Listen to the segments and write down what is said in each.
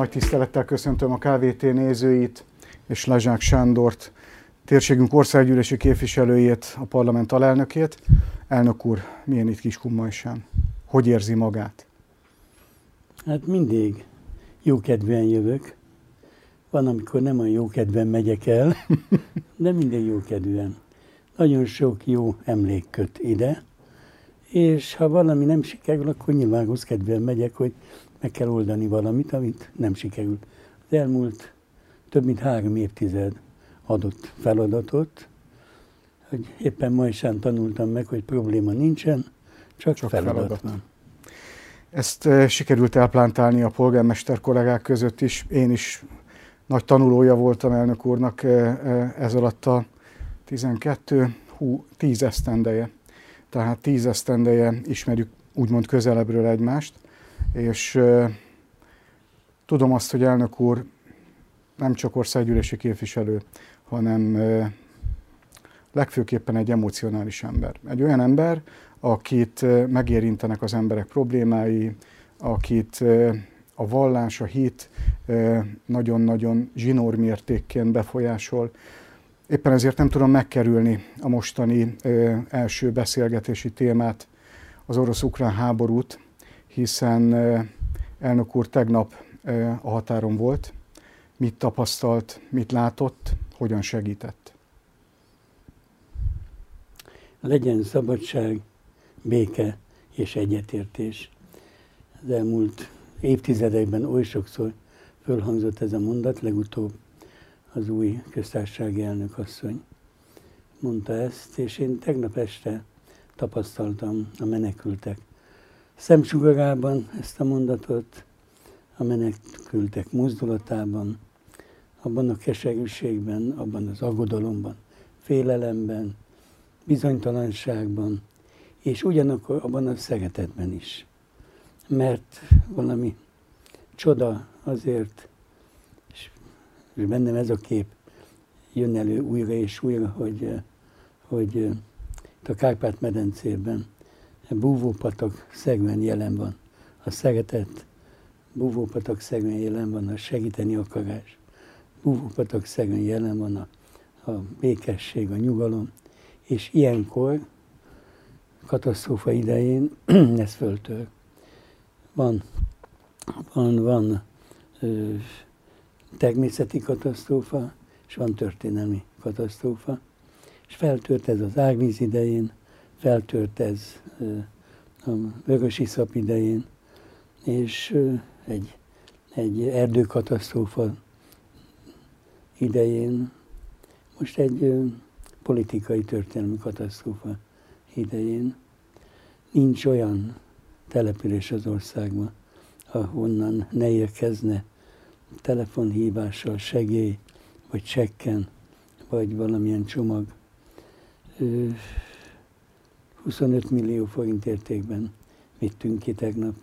Nagy tisztelettel köszöntöm a KVT nézőit és Lezsák Sándort, térségünk országgyűlési képviselőjét, a parlament alelnökét. Elnök úr, milyen itt Kiskunmajsán? Hogy érzi magát? Hát mindig jókedvűen jövök. Van, amikor nem olyan jókedven megyek el, de mindig jókedvűen. Nagyon sok jó emlék köt ide, és ha valami nem sikerül, akkor nyilván kedven megyek, hogy meg kell oldani valamit, amit nem sikerült. Az elmúlt több mint három évtized adott feladatot, hogy éppen ma is tanultam meg, hogy probléma nincsen, csak, csak feladat, feladat van. Ezt e, sikerült elplántálni a polgármester kollégák között is. Én is nagy tanulója voltam elnök úrnak e, ez alatt a 12, hú, 10 esztendeje. Tehát 10 esztendeje ismerjük úgymond közelebbről egymást, és tudom azt, hogy elnök úr nem csak országgyűlési képviselő, hanem legfőképpen egy emocionális ember. Egy olyan ember, akit megérintenek az emberek problémái, akit a vallás, a hit nagyon-nagyon zsinór mértékként befolyásol. Éppen ezért nem tudom megkerülni a mostani első beszélgetési témát, az orosz-ukrán háborút, hiszen elnök úr tegnap a határon volt, mit tapasztalt, mit látott, hogyan segített. Legyen szabadság, béke és egyetértés. Az elmúlt évtizedekben oly sokszor fölhangzott ez a mondat, legutóbb az új köztársasági elnök asszony mondta ezt, és én tegnap este tapasztaltam a menekültek szemsugarában ezt a mondatot, a menekültek mozdulatában, abban a keserűségben, abban az aggodalomban, félelemben, bizonytalanságban, és ugyanakkor abban a szeretetben is. Mert valami csoda azért, és, és bennem ez a kép jön elő újra és újra, hogy, hogy a Kárpát-medencében búvópatak szegmen jelen van. A szeretet búvópatak szegmen jelen van, a segíteni akarás. Búvópatak szegmen jelen van a, a békesség, a nyugalom. És ilyenkor katasztrófa idején ez föltör. Van, van, van ö, természeti katasztrófa, és van történelmi katasztrófa. És feltört ez az árvíz idején, feltört ez ö, a vörös iszap idején, és ö, egy, egy erdőkatasztrófa idején, most egy ö, politikai történelmi katasztrófa idején nincs olyan település az országban, ahonnan ne érkezne telefonhívással segély, vagy csekken, vagy valamilyen csomag. 25 millió forint értékben vittünk ki tegnap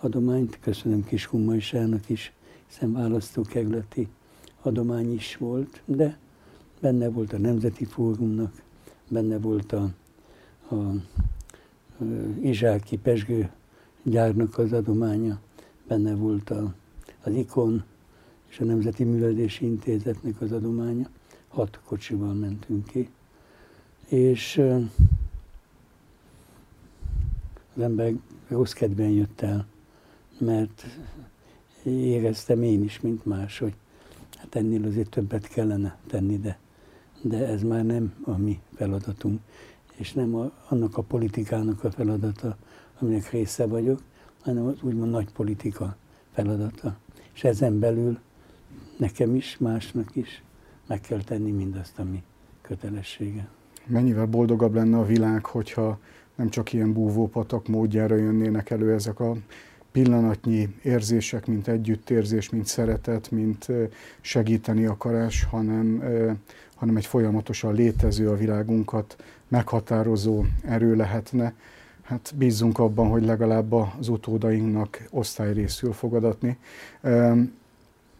adományt. Köszönöm Kis Hummajsának is, hiszen választókerületi adomány is volt, de benne volt a Nemzeti Fórumnak, benne volt a a Izsáki Pesgő gyárnak az adománya, benne volt a, az ikon és a Nemzeti Művelési Intézetnek az adománya. Hat kocsival mentünk ki. És ember rossz kedven jött el, mert éreztem én is, mint más, hogy hát ennél azért többet kellene tenni, de, de ez már nem a mi feladatunk és nem a, annak a politikának a feladata, aminek része vagyok, hanem az úgymond nagy politika feladata. És ezen belül nekem is, másnak is meg kell tenni mindazt, ami kötelessége. Mennyivel boldogabb lenne a világ, hogyha nem csak ilyen búvópatak módjára jönnének elő ezek a pillanatnyi érzések, mint együttérzés, mint szeretet, mint segíteni akarás, hanem, hanem egy folyamatosan létező a világunkat meghatározó erő lehetne. Hát bízzunk abban, hogy legalább az utódainknak osztályrészül fogadatni.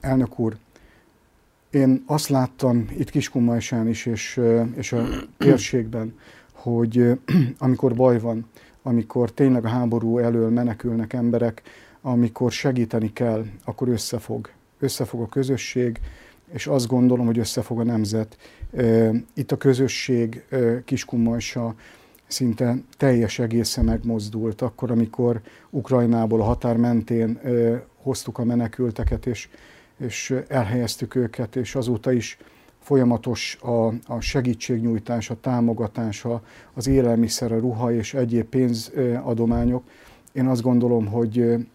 Elnök úr, én azt láttam itt Kiskunmajsán is, és, és a térségben, hogy amikor baj van, amikor tényleg a háború elől menekülnek emberek, amikor segíteni kell, akkor összefog. Összefog a közösség, és azt gondolom, hogy összefog a nemzet. Itt a közösség Kiskunmajsa szinte teljes egészen megmozdult, akkor, amikor Ukrajnából a határ mentén hoztuk a menekülteket, és, és elhelyeztük őket, és azóta is folyamatos a, a segítségnyújtás, a támogatás, a, az élelmiszer, a ruha és egyéb pénzadományok. Én azt gondolom, hogy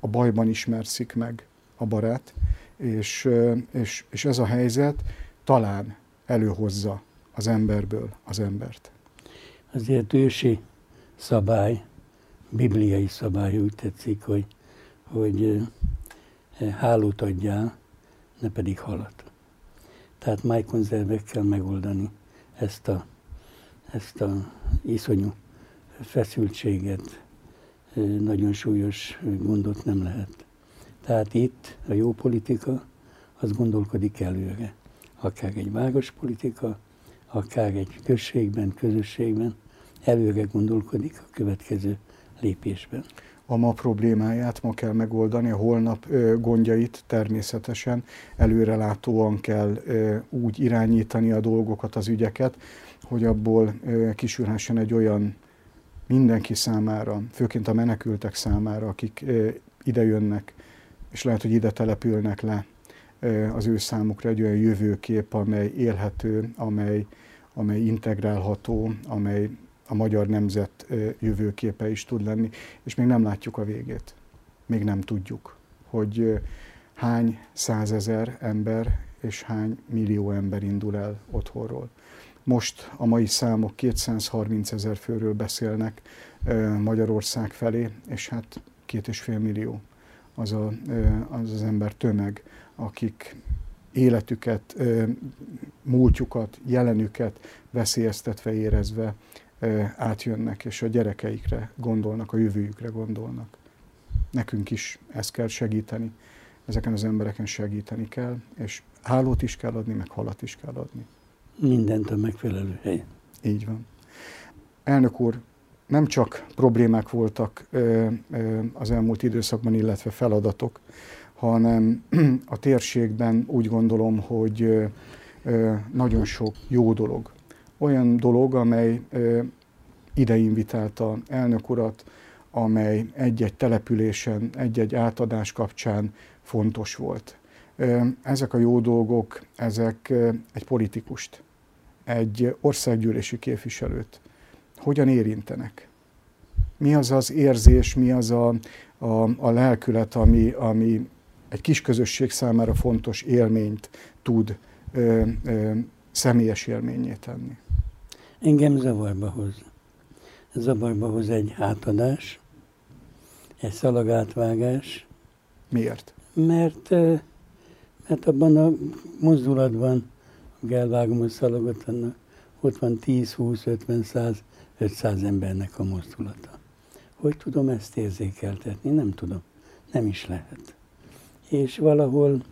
a bajban ismerszik meg a barát, és, és, és ez a helyzet talán előhozza az emberből az embert. Azért ősi szabály, bibliai szabály úgy tetszik, hogy, hogy hálót adjál, ne pedig halat. Tehát májkonzervekkel megoldani ezt a, ezt a iszonyú feszültséget, nagyon súlyos gondot nem lehet. Tehát itt a jó politika az gondolkodik előre. Akár egy politika, akár egy községben, közösségben előre gondolkodik a következő lépésben. A ma problémáját ma kell megoldani, a holnap gondjait természetesen előrelátóan kell úgy irányítani a dolgokat, az ügyeket, hogy abból kisülhessen egy olyan mindenki számára, főként a menekültek számára, akik ide jönnek, és lehet, hogy ide települnek le az ő számukra egy olyan jövőkép, amely élhető, amely, amely integrálható, amely a magyar nemzet jövőképe is tud lenni, és még nem látjuk a végét. Még nem tudjuk, hogy hány százezer ember és hány millió ember indul el otthonról. Most a mai számok 230 ezer főről beszélnek Magyarország felé, és hát két és fél millió az, a, az az ember tömeg, akik életüket, múltjukat, jelenüket veszélyeztetve érezve átjönnek, és a gyerekeikre gondolnak, a jövőjükre gondolnak. Nekünk is ezt kell segíteni, ezeken az embereken segíteni kell, és hálót is kell adni, meg halat is kell adni. Mindent a megfelelő helyen. Így van. Elnök úr, nem csak problémák voltak az elmúlt időszakban, illetve feladatok, hanem a térségben úgy gondolom, hogy nagyon sok jó dolog. Olyan dolog, amely ide invitálta elnök urat, amely egy-egy településen, egy-egy átadás kapcsán fontos volt. Ezek a jó dolgok, ezek egy politikust, egy országgyűlési képviselőt hogyan érintenek? Mi az az érzés, mi az a, a, a lelkület, ami, ami egy kis közösség számára fontos élményt tud ö, ö, személyes élményé tenni? Engem zavarba hoz. Zavarba hoz egy átadás, egy szalagátvágás. Miért? Mert, mert abban a mozdulatban, hogy elvágom a szalagot, annak ott van 10, 20, 50, 100, 500 embernek a mozdulata. Hogy tudom ezt érzékeltetni? Nem tudom. Nem is lehet. És valahol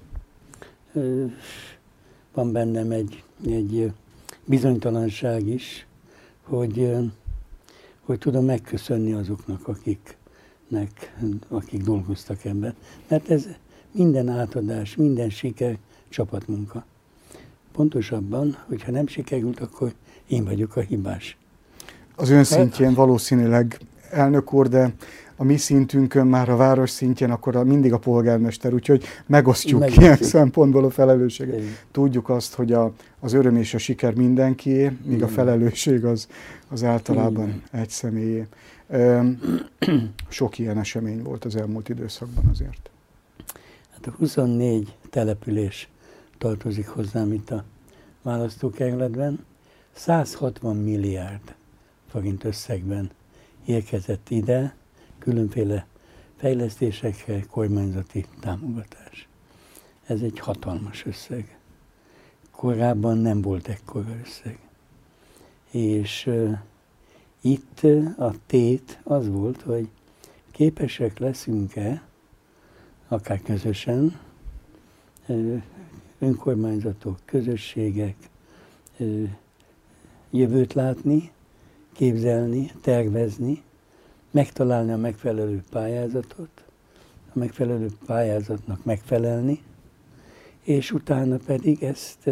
ö, van bennem egy, egy bizonytalanság is, hogy, hogy tudom megköszönni azoknak, akiknek, akik dolgoztak ebben. Mert ez minden átadás, minden siker csapatmunka. Pontosabban, hogyha nem sikerült, akkor én vagyok a hibás. Az ön szintjén valószínűleg elnök úr, de a mi szintünkön már a város szintjén, akkor a, mindig a polgármester, úgyhogy megosztjuk, megosztjuk. ilyen szempontból a felelősséget. Igen. Tudjuk azt, hogy a, az öröm és a siker mindenkié, míg Igen. a felelősség az, az általában Igen. egy személyé. Sok ilyen esemény volt az elmúlt időszakban azért. Hát a 24 település tartozik hozzám itt a választókerületben. 160 milliárd forint összegben érkezett ide különféle fejlesztésekkel, kormányzati támogatás. Ez egy hatalmas összeg. Korábban nem volt ekkora összeg. És uh, itt a tét az volt, hogy képesek leszünk-e, akár közösen, önkormányzatok, közösségek, jövőt látni, képzelni, tervezni, megtalálni a megfelelő pályázatot, a megfelelő pályázatnak megfelelni, és utána pedig ezt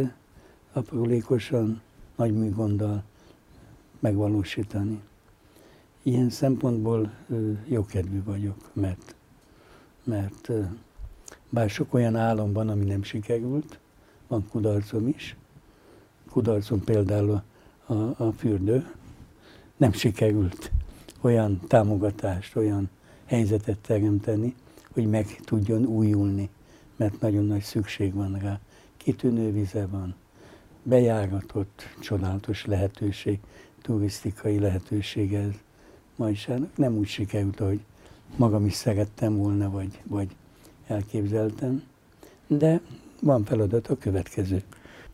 aprólékosan, nagy műgonddal megvalósítani. Ilyen szempontból jókedvű vagyok, mert, mert bár sok olyan álom van, ami nem sikerült, van kudarcom is. Kudarcom például a, a fürdő. Nem sikerült olyan támogatást, olyan helyzetet teremteni, hogy meg tudjon újulni, mert nagyon nagy szükség van rá. Kitűnő vize van, bejáratott, csodálatos lehetőség, turisztikai lehetőség ez. Ma is nem úgy sikerült, ahogy magam is szerettem volna, vagy, vagy elképzeltem, de van feladat a következő.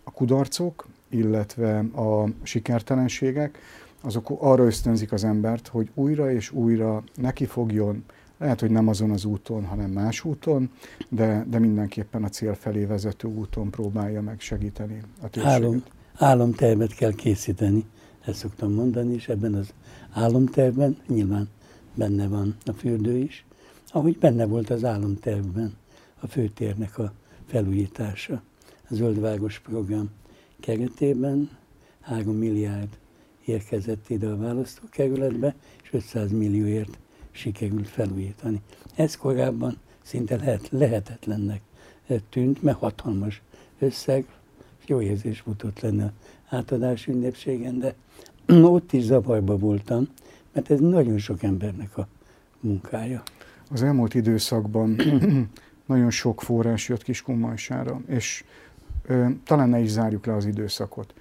A kudarcok, illetve a sikertelenségek, azok arra ösztönzik az embert, hogy újra és újra neki fogjon, lehet, hogy nem azon az úton, hanem más úton, de, de mindenképpen a cél felé vezető úton próbálja meg segíteni a térséget. Álom, álomtervet kell készíteni, ezt szoktam mondani, és ebben az álomtervben nyilván benne van a fürdő is, ahogy benne volt az álomtervben a főtérnek a felújítása. A Zöldvágos program keretében 3 milliárd érkezett ide a választókerületbe, és 500 millióért sikerült felújítani. Ez korábban szinte lehet, lehetetlennek tűnt, mert hatalmas összeg, jó érzés futott lenne átadás ünnepségen, de ott is zavarba voltam, mert ez nagyon sok embernek a munkája. Az elmúlt időszakban nagyon sok forrás jött Kiskunmajsára, és ö, talán ne is zárjuk le az időszakot.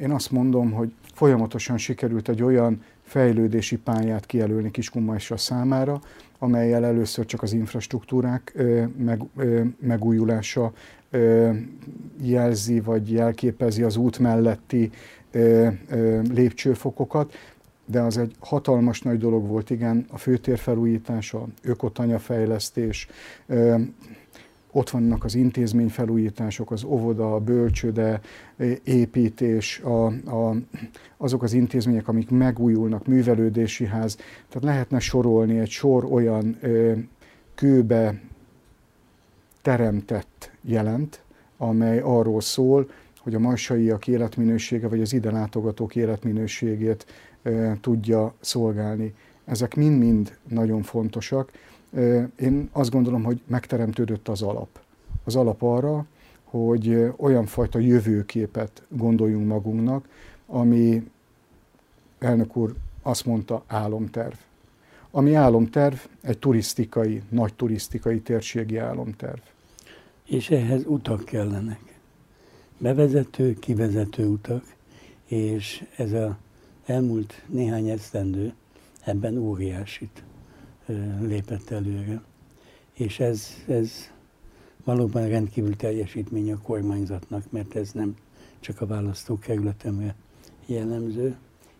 Én azt mondom, hogy folyamatosan sikerült egy olyan fejlődési pályát kijelölni Kiskunmajsra számára, amelyel először csak az infrastruktúrák meg, megújulása jelzi vagy jelképezi az út melletti lépcsőfokokat, de az egy hatalmas nagy dolog volt, igen, a főtér felújítása, ökotanya fejlesztés, ott vannak az intézményfelújítások, az óvoda, a bölcsőde, építés, a, a, azok az intézmények, amik megújulnak, művelődési ház. Tehát lehetne sorolni egy sor olyan ö, kőbe teremtett jelent, amely arról szól, hogy a majsaiak életminősége, vagy az ide látogatók életminőségét tudja szolgálni. Ezek mind-mind nagyon fontosak. Én azt gondolom, hogy megteremtődött az alap. Az alap arra, hogy olyan fajta jövőképet gondoljunk magunknak, ami elnök úr azt mondta, álomterv. Ami álomterv, egy turisztikai, nagy turisztikai térségi álomterv. És ehhez utak kellenek. Bevezető, kivezető utak, és ez a elmúlt néhány esztendő ebben óriásit lépett előre. És ez, ez valóban rendkívül teljesítmény a kormányzatnak, mert ez nem csak a választókerületemre jellemző,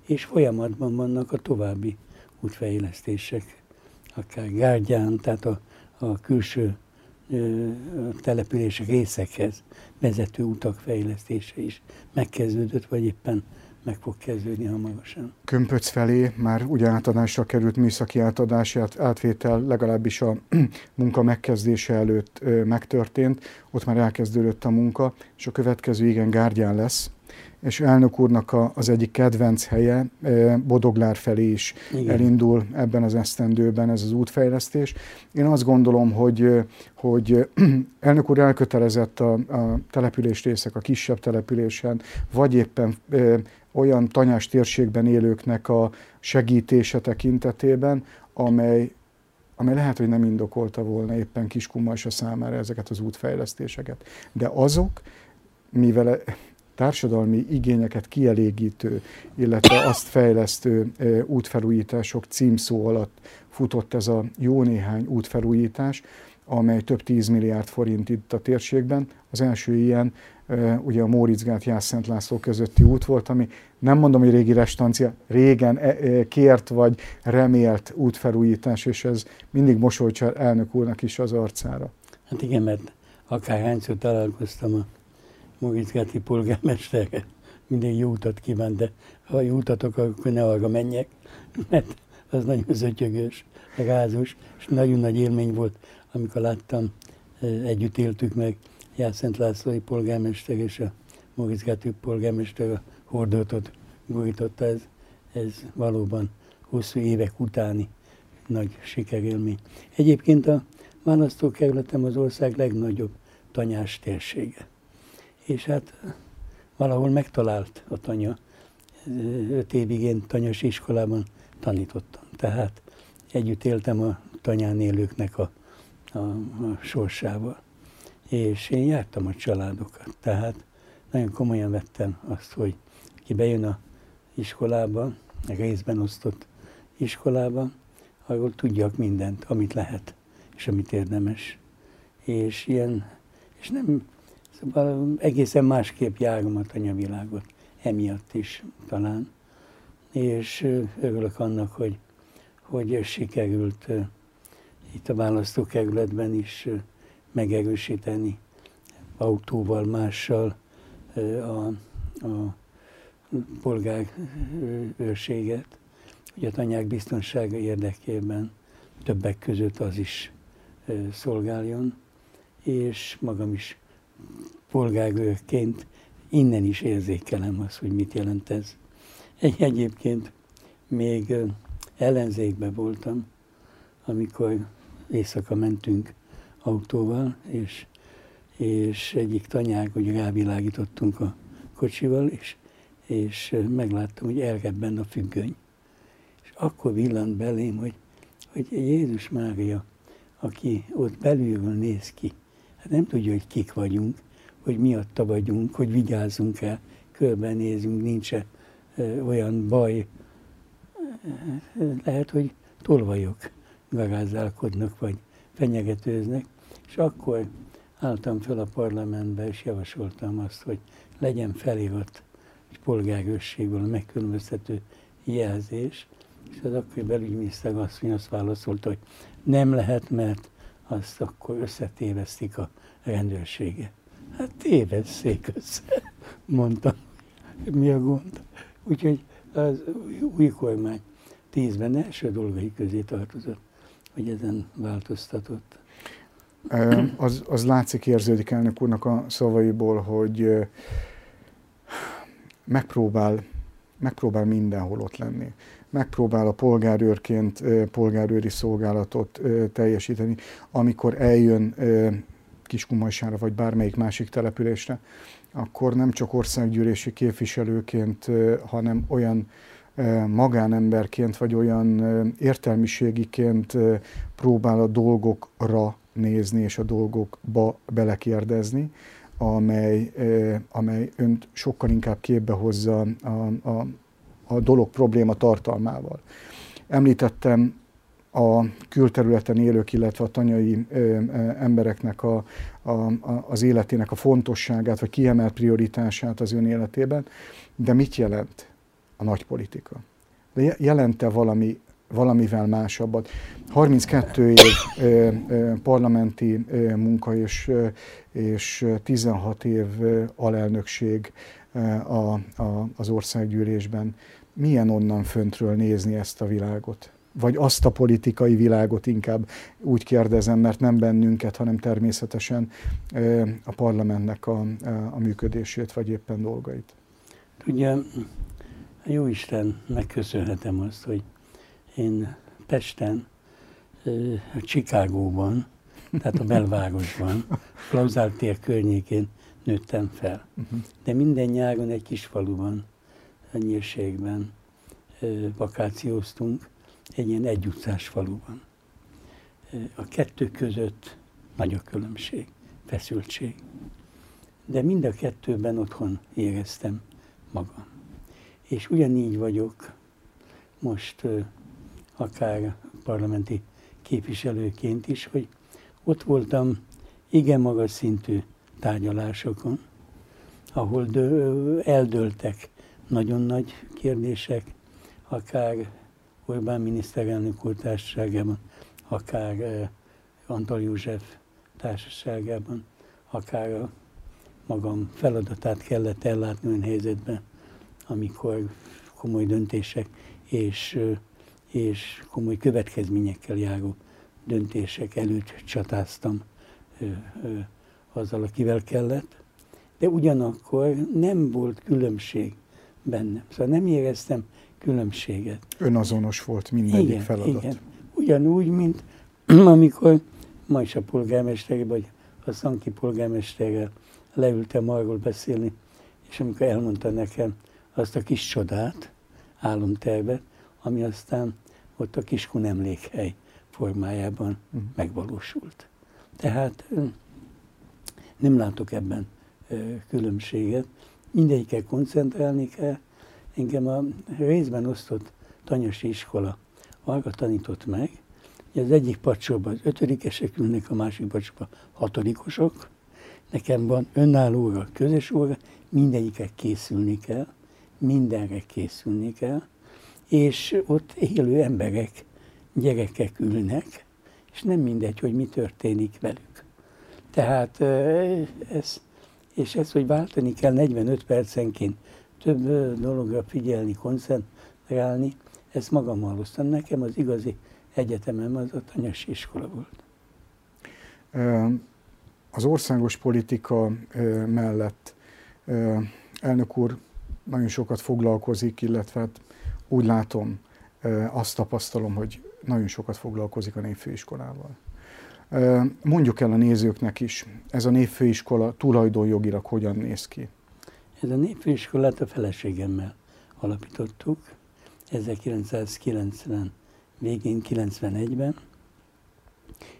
és folyamatban vannak a további útfejlesztések, akár Gárgyán, tehát a, a külső a település részekhez vezető utak fejlesztése is megkezdődött, vagy éppen meg fog kezdődni hamarosan. Kömpöc felé már ugye átadásra került műszaki átadás, átvétel legalábbis a munka megkezdése előtt megtörtént, ott már elkezdődött a munka, és a következő igen Gárgyán lesz, és elnök úrnak a, az egyik kedvenc helye Bodoglár felé is Igen. elindul ebben az esztendőben ez az útfejlesztés. Én azt gondolom, hogy, hogy elnök úr elkötelezett a, a település részek, a kisebb településen, vagy éppen olyan tanyás térségben élőknek a segítése tekintetében, amely, amely lehet, hogy nem indokolta volna éppen Kiskunmajsa számára ezeket az útfejlesztéseket. De azok, mivel társadalmi igényeket kielégítő, illetve azt fejlesztő útfelújítások címszó alatt futott ez a jó néhány útfelújítás, amely több 10 milliárd forint itt a térségben. Az első ilyen ugye a Móricgát Jászent László közötti út volt, ami nem mondom, hogy régi restancia, régen e, e, kért vagy remélt útfelújítás, és ez mindig mosolycsal elnök úrnak is az arcára. Hát igen, mert akárhányszor találkoztam a Móricgáti polgármesterrel, mindig jó utat kíván, de ha jó utatok, akkor ne arra menjek, mert az nagyon zötyögös, rázos, és nagyon nagy élmény volt, amikor láttam, együtt éltük meg Jászent Lászlói polgármester és a Móricz Gátő polgármester a hordótot gurította. Ez, ez valóban hosszú évek utáni nagy sikerélmény. Egyébként a választókerületem az ország legnagyobb tanyás térsége. És hát valahol megtalált a tanya. Öt évig én tanyas iskolában tanítottam. Tehát együtt éltem a tanyán élőknek a, a, a sorsával. És én jártam a családokat. Tehát nagyon komolyan vettem azt, hogy ki bejön a iskolába, részben osztott iskolába, ahol tudjak mindent, amit lehet, és amit érdemes. És ilyen, és nem, szóval egészen másképp járom a tanyavilágot, emiatt is talán. És örülök annak, hogy, hogy sikerült itt a választókerületben is megerősíteni autóval, mással a, a polgárőrséget, hogy a tanyák biztonsága érdekében többek között az is szolgáljon, és magam is polgárőrként innen is érzékelem azt, hogy mit jelent ez. Egy egyébként még ellenzékbe voltam, amikor éjszaka mentünk autóval, és, és egyik tanyák, hogy rávilágítottunk a kocsival, és, és megláttam, hogy elgebben a függöny. És akkor villant belém, hogy, hogy Jézus Mária, aki ott belülről néz ki, hát nem tudja, hogy kik vagyunk, hogy miatta vagyunk, hogy vigyázzunk el, körbenézünk, nincs -e, olyan baj. Lehet, hogy tolvajok garázdálkodnak, vagy fenyegetőznek, és akkor álltam fel a parlamentbe, és javasoltam azt, hogy legyen felirat egy polgárőrségből a megkülönböztető jelzés, és az akkori belügyminiszter asszony azt válaszolta, hogy nem lehet, mert azt akkor összetévesztik a rendőrsége. Hát tévesszék össze, mondtam. Mi a gond? Úgyhogy az új kormány tízben első dolgai közé tartozott, hogy ezen változtatott. Az, az látszik, érződik elnök úrnak a szavaiból, hogy megpróbál, megpróbál mindenhol ott lenni. Megpróbál a polgárőrként polgárőri szolgálatot teljesíteni, amikor eljön Kiskunmajsára vagy bármelyik másik településre, akkor nem csak országgyűlési képviselőként, hanem olyan magánemberként, vagy olyan értelmiségiként próbál a dolgokra nézni és a dolgokba belekérdezni, amely, amely önt sokkal inkább képbe hozza a, a, a dolog probléma tartalmával. Említettem a külterületen élők, illetve a tanyai ö, embereknek a, a, a, az életének a fontosságát, vagy kiemelt prioritását az ön életében, de mit jelent a nagy politika? Jelente valami valamivel másabbat. 32 év ö, ö, parlamenti ö, munka és, ö, és 16 év ö, alelnökség ö, a, a, az országgyűlésben. Milyen onnan föntről nézni ezt a világot? Vagy azt a politikai világot inkább úgy kérdezem, mert nem bennünket, hanem természetesen a parlamentnek a, a működését, vagy éppen dolgait. Ugye, jó Isten, megköszönhetem azt, hogy én Pesten, Csikágóban, tehát a belvárosban, Klauzál tér környékén nőttem fel. Uh-huh. De minden nyáron egy kis faluban, a nyírségben vakációztunk, egy ilyen egyutcás faluban. A kettő között nagy a különbség, feszültség. De mind a kettőben otthon éreztem magam. És ugyanígy vagyok most akár parlamenti képviselőként is, hogy ott voltam igen magas szintű tárgyalásokon, ahol dö- eldöltek nagyon nagy kérdések, akár Orbán miniszterelnök úr társaságában, akár Antal József társaságában, akár a magam feladatát kellett ellátni olyan helyzetben, amikor komoly döntések és és komoly következményekkel járó döntések előtt csatáztam ö, azzal, akivel kellett, de ugyanakkor nem volt különbség bennem. Szóval nem éreztem különbséget. Önazonos volt mindegyik igen, feladat. Igen. Ugyanúgy, mint amikor ma is a polgármester, vagy a Szanki polgármesterrel leültem arról beszélni, és amikor elmondta nekem azt a kis csodát, álomtervet, ami aztán ott a Kiskun emlékhely formájában uh-huh. megvalósult. Tehát nem látok ebben különbséget. Mindegyikkel koncentrálni kell. Engem a részben osztott tanyasi iskola arra tanított meg, hogy az egyik pacsóban az ötödikesek ülnek, a másik pacsóban hatodikosok. Nekem van önállóra, közös óra, mindegyikek készülni kell, mindenre készülni kell, és ott élő emberek, gyerekek ülnek, és nem mindegy, hogy mi történik velük. Tehát ez, és ez, hogy váltani kell 45 percenként, több dologra figyelni, koncentrálni, ezt magammal hoztam. Nekem az igazi egyetemem az a tanyasi iskola volt. Az országos politika mellett elnök úr nagyon sokat foglalkozik, illetve hát úgy látom, azt tapasztalom, hogy nagyon sokat foglalkozik a népfőiskolával. Mondjuk el a nézőknek is, ez a népfőiskola tulajdonjogilag hogyan néz ki? Ez a népfőiskolát a feleségemmel alapítottuk, 1990 végén, 91-ben,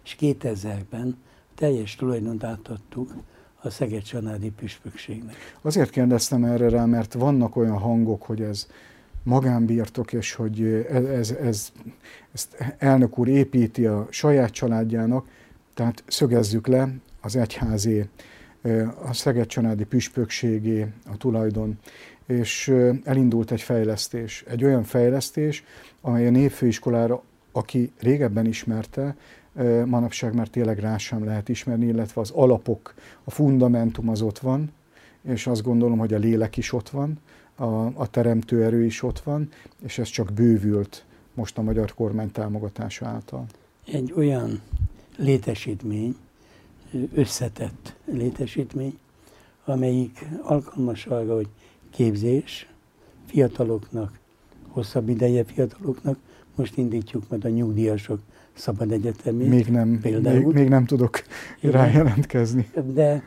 és 2000-ben teljes tulajdont átadtuk a Szeged Csanádi Püspökségnek. Azért kérdeztem erre rá, mert vannak olyan hangok, hogy ez magánbirtok, és hogy ez, ez, ez, ezt elnök úr építi a saját családjának, tehát szögezzük le az egyházé, a Szeged Csanádi Püspökségé, a tulajdon, és elindult egy fejlesztés, egy olyan fejlesztés, amely a népfőiskolára, aki régebben ismerte, manapság már tényleg rá sem lehet ismerni, illetve az alapok, a fundamentum az ott van, és azt gondolom, hogy a lélek is ott van, a, a teremtő erő is ott van, és ez csak bővült most a magyar kormány támogatása által. Egy olyan létesítmény, összetett létesítmény, amelyik alkalmas arra, hogy képzés fiataloknak, hosszabb ideje fiataloknak, most indítjuk majd a nyugdíjasok szabad egyetemét. Még nem, például. Még, még nem tudok Igen, rájelentkezni. De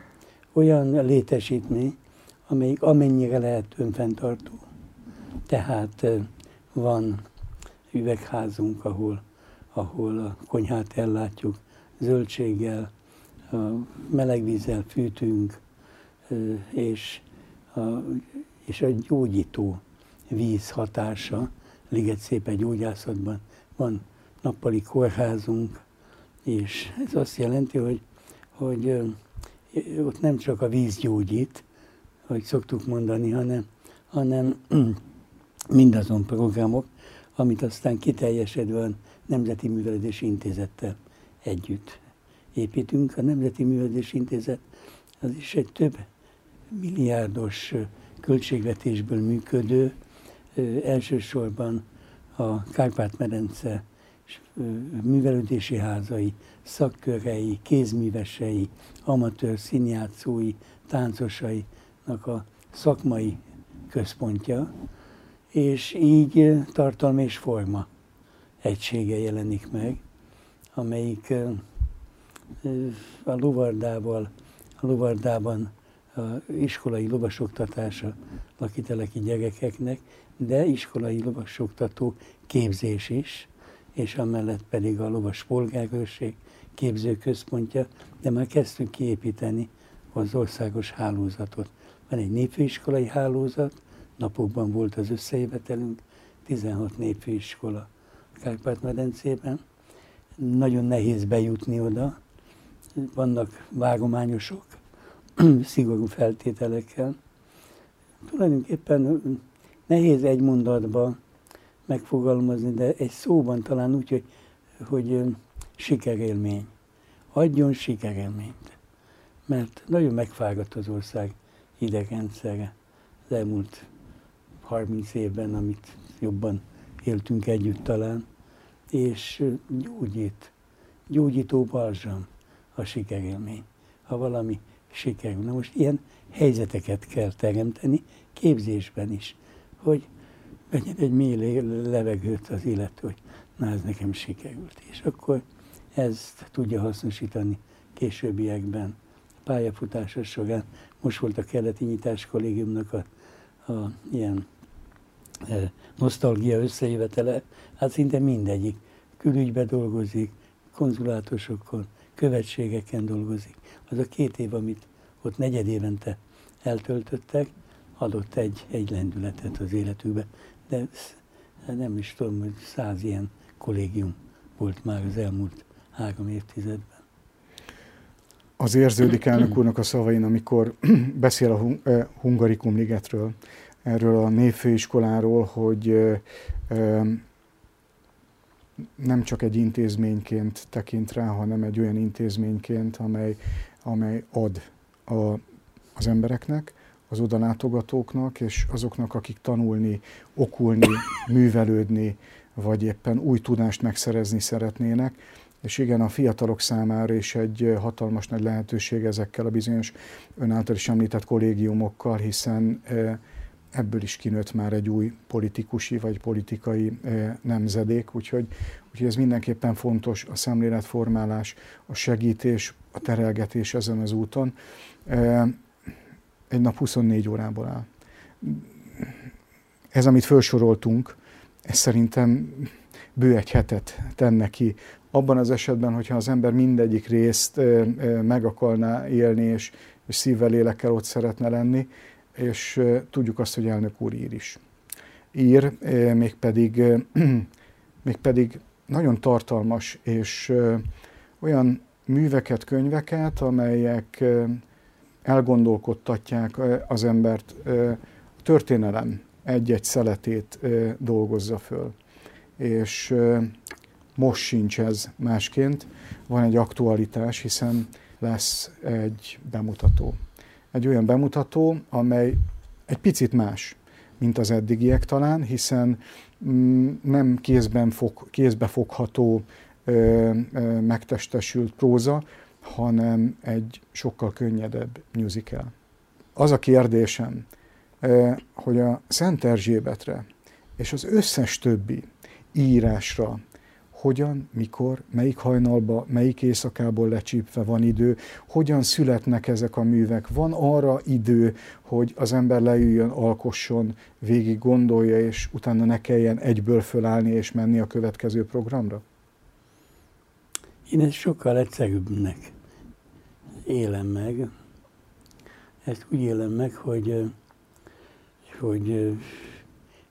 olyan létesítmény, amelyik amennyire lehet önfenntartó. Tehát van üvegházunk, ahol, ahol a konyhát ellátjuk, zöldséggel, a melegvízzel fűtünk, és a, és a gyógyító víz hatása, Liget szépen gyógyászatban van nappali kórházunk, és ez azt jelenti, hogy, hogy ott nem csak a víz gyógyít, ahogy szoktuk mondani, hanem, hanem mindazon programok, amit aztán kiteljesedve a Nemzeti Művelődési Intézettel együtt építünk. A Nemzeti Művelődési Intézet az is egy több milliárdos költségvetésből működő, elsősorban a Kárpát-medence művelődési házai, szakkörei, kézművesei, amatőr színjátszói, táncosainak a szakmai központja, és így tartalma és forma egysége jelenik meg, amelyik a lovardával, a lovardában a iskolai lovasoktatása lakiteleki gyerekeknek, de iskolai lovasoktató képzés is, és amellett pedig a lovas polgárőrség képzőközpontja, de már kezdtük kiépíteni az országos hálózatot. Van egy népfőiskolai hálózat, napokban volt az összejövetelünk, 16 népfőiskola Kárpát-medencében. Nagyon nehéz bejutni oda, vannak vágományosok, szigorú feltételekkel. Tulajdonképpen nehéz egy mondatba megfogalmazni, de egy szóban talán úgy, hogy, hogy sikerélmény. Adjon sikerélményt. Mert nagyon megfáradt az ország idegrendszere az elmúlt 30 évben, amit jobban éltünk együtt talán. És gyógyít, gyógyító balzsam a sikerélmény, ha valami sikerül. Na most ilyen helyzeteket kell teremteni, képzésben is, hogy vegyen egy mély levegőt az illető, hogy na ez nekem sikerült. És akkor ezt tudja hasznosítani későbbiekben pályafutása során. Most volt a keleti nyitás kollégiumnak a, a ilyen nosztalgia összejövetele, hát szinte mindegyik külügybe dolgozik, konzulátusokon, követségeken dolgozik. Az a két év, amit ott negyed évente eltöltöttek, adott egy, egy lendületet az életükbe. De nem is tudom, hogy száz ilyen kollégium volt már az elmúlt három évtizedben. Az érződik elnök úrnak a szavain, amikor beszél a Hungarikum ligetről, erről a névfőiskoláról, hogy eh, nem csak egy intézményként tekint rá, hanem egy olyan intézményként, amely, amely ad a, az embereknek, az oda látogatóknak, és azoknak, akik tanulni, okulni, művelődni, vagy éppen új tudást megszerezni szeretnének. És igen, a fiatalok számára is egy hatalmas nagy lehetőség ezekkel a bizonyos ön által is említett kollégiumokkal, hiszen ebből is kinőtt már egy új politikusi vagy politikai nemzedék, úgyhogy, úgyhogy ez mindenképpen fontos, a szemléletformálás, a segítés, a terelgetés ezen az úton. Egy nap 24 órából áll. Ez, amit felsoroltunk, ez szerintem bő egy hetet tenne ki. Abban az esetben, hogyha az ember mindegyik részt meg akarná élni, és, és szívvel, lélekkel ott szeretne lenni, és tudjuk azt, hogy elnök úr ír is. Ír, mégpedig, mégpedig nagyon tartalmas, és olyan műveket, könyveket, amelyek elgondolkodtatják az embert, a történelem egy-egy szeletét dolgozza föl. És most sincs ez másként, van egy aktualitás, hiszen lesz egy bemutató. Egy olyan bemutató, amely egy picit más, mint az eddigiek talán, hiszen mm, nem kézben fog, kézbe fogható, megtestesült próza, hanem egy sokkal könnyedebb musical. Az a kérdésem, hogy a Szent Erzsébetre és az összes többi írásra hogyan, mikor, melyik hajnalba, melyik éjszakából lecsípve van idő, hogyan születnek ezek a művek, van arra idő, hogy az ember leüljön, alkosson, végig gondolja, és utána ne kelljen egyből fölállni és menni a következő programra? Én ezt sokkal egyszerűbbnek élem meg. Ezt úgy élem meg, hogy, hogy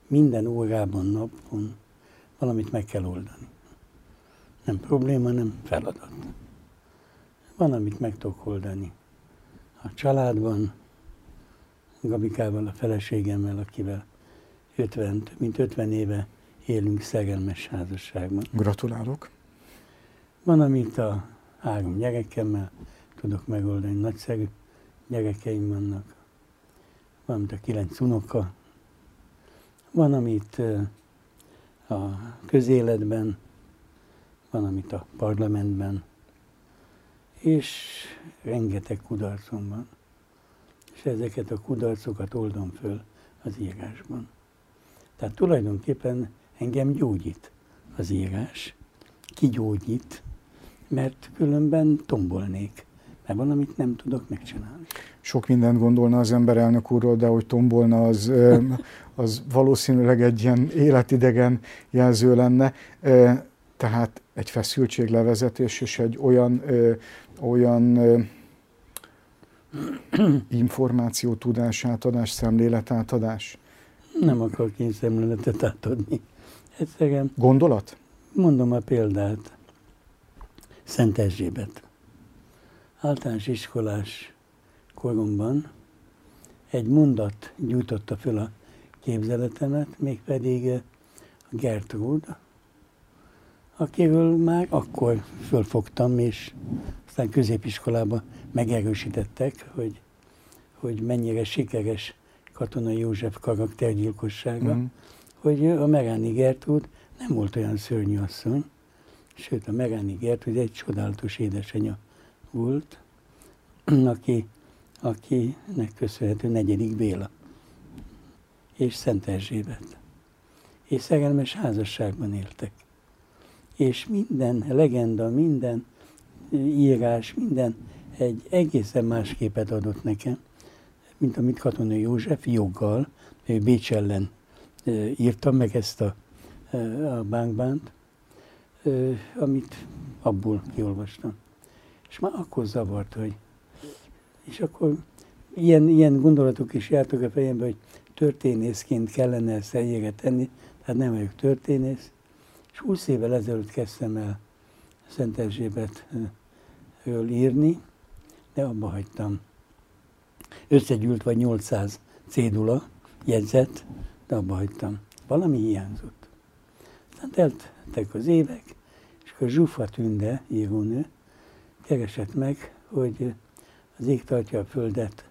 minden órában, napon valamit meg kell oldani. Nem probléma, nem feladat. Van, amit meg tudok oldani. A családban, Gabikával, a feleségemmel, akivel 50, mint 50 éve élünk szerelmes házasságban. Gratulálok! Van, amit a három gyerekemmel tudok megoldani, nagyszerű gyerekeim vannak. Van, amit a kilenc unoka. Van, amit a közéletben van, amit a parlamentben, és rengeteg kudarcom van. És ezeket a kudarcokat oldom föl az írásban. Tehát tulajdonképpen engem gyógyít az írás, kigyógyít, mert különben tombolnék, mert van, amit nem tudok megcsinálni. Sok mindent gondolna az ember elnök úrról, de hogy tombolna, az, az valószínűleg egy ilyen életidegen jelző lenne. Tehát egy feszültséglevezetés és egy olyan, ö, olyan ö, információ tudás átadás, szemlélet átadás? Nem akarok én szemléletet átadni. Egyszerűen... Gondolat? Mondom a példát. Szent Erzsébet. Általános iskolás koromban egy mondat gyújtotta föl a képzeletemet, mégpedig a Gertrude, akiről már akkor fölfogtam, és aztán középiskolában megerősítettek, hogy, hogy mennyire sikeres Katona József karaktergyilkossága, mm. hogy a Meráni Gertrúd nem volt olyan szörnyű asszony, sőt a Megáni hogy egy csodálatos édesanyja volt, aki, akinek köszönhető negyedik Béla és Szent Erzsébet. És szegelmes házasságban éltek. És minden legenda, minden írás, minden egy egészen más képet adott nekem, mint amit Katona József joggal, Bécs ellen írta meg ezt a, a bánkbánt, amit abból kiolvastam. És már akkor zavart, hogy és akkor ilyen, ilyen gondolatok is jártak a fejembe, hogy történészként kellene ezt egyége tenni, tehát nem vagyok történész. És 20 évvel ezelőtt kezdtem el Szent Erzsébetről írni, de abba hagytam. Összegyűlt vagy 800 cédula, jegyzet, de abba hagytam. Valami hiányzott. Aztán teltek az évek, és akkor Zsufa Tünde, írónő, keresett meg, hogy az ég tartja a földet,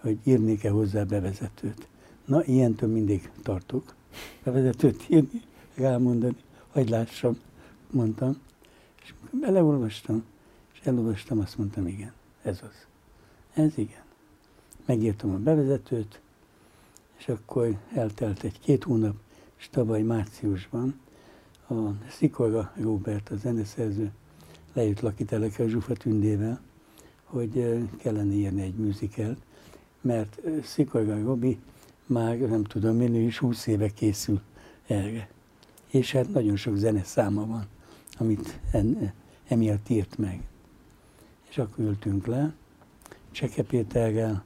hogy írnék-e hozzá bevezetőt. Na, ilyentől mindig tartok. Bevezetőt írni, elmondani, hogy lássam, mondtam. És beleolvastam, és elolvastam, azt mondtam, igen, ez az. Ez igen. Megírtam a bevezetőt, és akkor eltelt egy-két hónap, és tavaly márciusban a Szikorga Robert, a zeneszerző, lejött lakitelekkel Zsufa Tündével, hogy kellene írni egy musicalt, mert Szikorga Robi már nem tudom én, is 20 éve készül erre. És hát nagyon sok zene száma van, amit en, emiatt írt meg. És akkor ültünk le, Cseke Péterrel,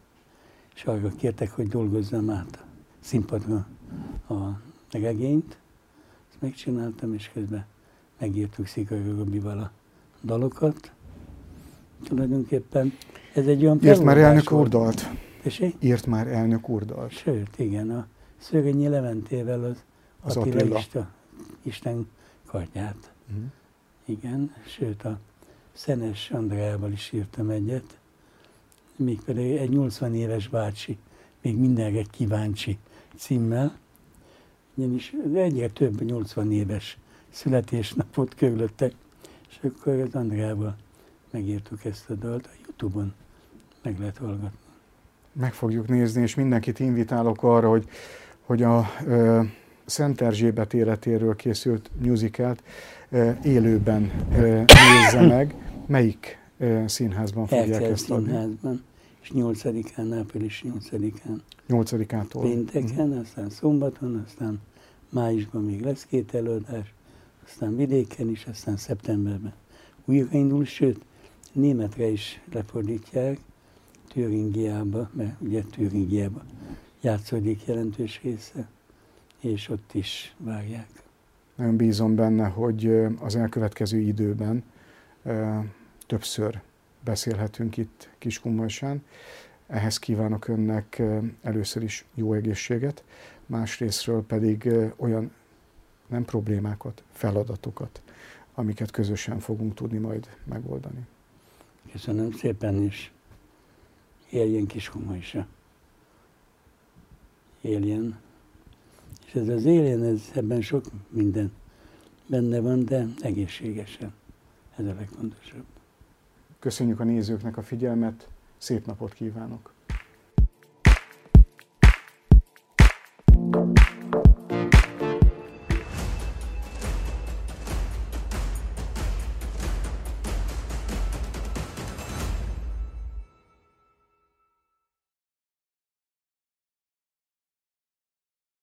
és arra kértek, hogy dolgozzam át a színpadra a regényt. Ezt megcsináltam, és közben megírtuk Szikorga Robival a dalokat. Tulajdonképpen ez egy olyan Írt már elnök úr dalt? Tessék? Írt már elnök úr dalt? Sőt, igen, a Szögönyi Leventével az, az Attila, Attila. Isten, Isten kardját. Uh-huh. Igen, sőt a Szenes Andreával is írtam egyet, mégpedig egy 80 éves bácsi, még mindenre kíváncsi címmel, ugyanis egyre több 80 éves születésnapot körülöttek, és akkor az Andrával megírtuk ezt a dalt, a Youtube-on meg lehet hallgatni. Meg fogjuk nézni, és mindenkit invitálok arra, hogy, hogy a ö, Szent Erzsébet életéről készült musicalt ö, élőben ö, nézze meg. Melyik ö, színházban fogják Erkel ezt adni? színházban, és 8-án, április 8-án. 8-ától. Pénteken, uh-huh. aztán szombaton, aztán májusban még lesz két előadás, aztán vidéken is, aztán szeptemberben újraindul, sőt, németre is lefordítják, Türingiába, mert ugye Türingiába játszódik jelentős része, és ott is várják. Nagyon bízom benne, hogy az elkövetkező időben többször beszélhetünk itt Kiskunmajsán. Ehhez kívánok önnek először is jó egészséget, másrésztről pedig olyan nem problémákat, feladatokat, amiket közösen fogunk tudni majd megoldani. Köszönöm szépen is. Éljen kis is. Éljen. És ez az éljen, ez, ebben sok minden benne van, de egészségesen. Ez a legfontosabb. Köszönjük a nézőknek a figyelmet, szép napot kívánok!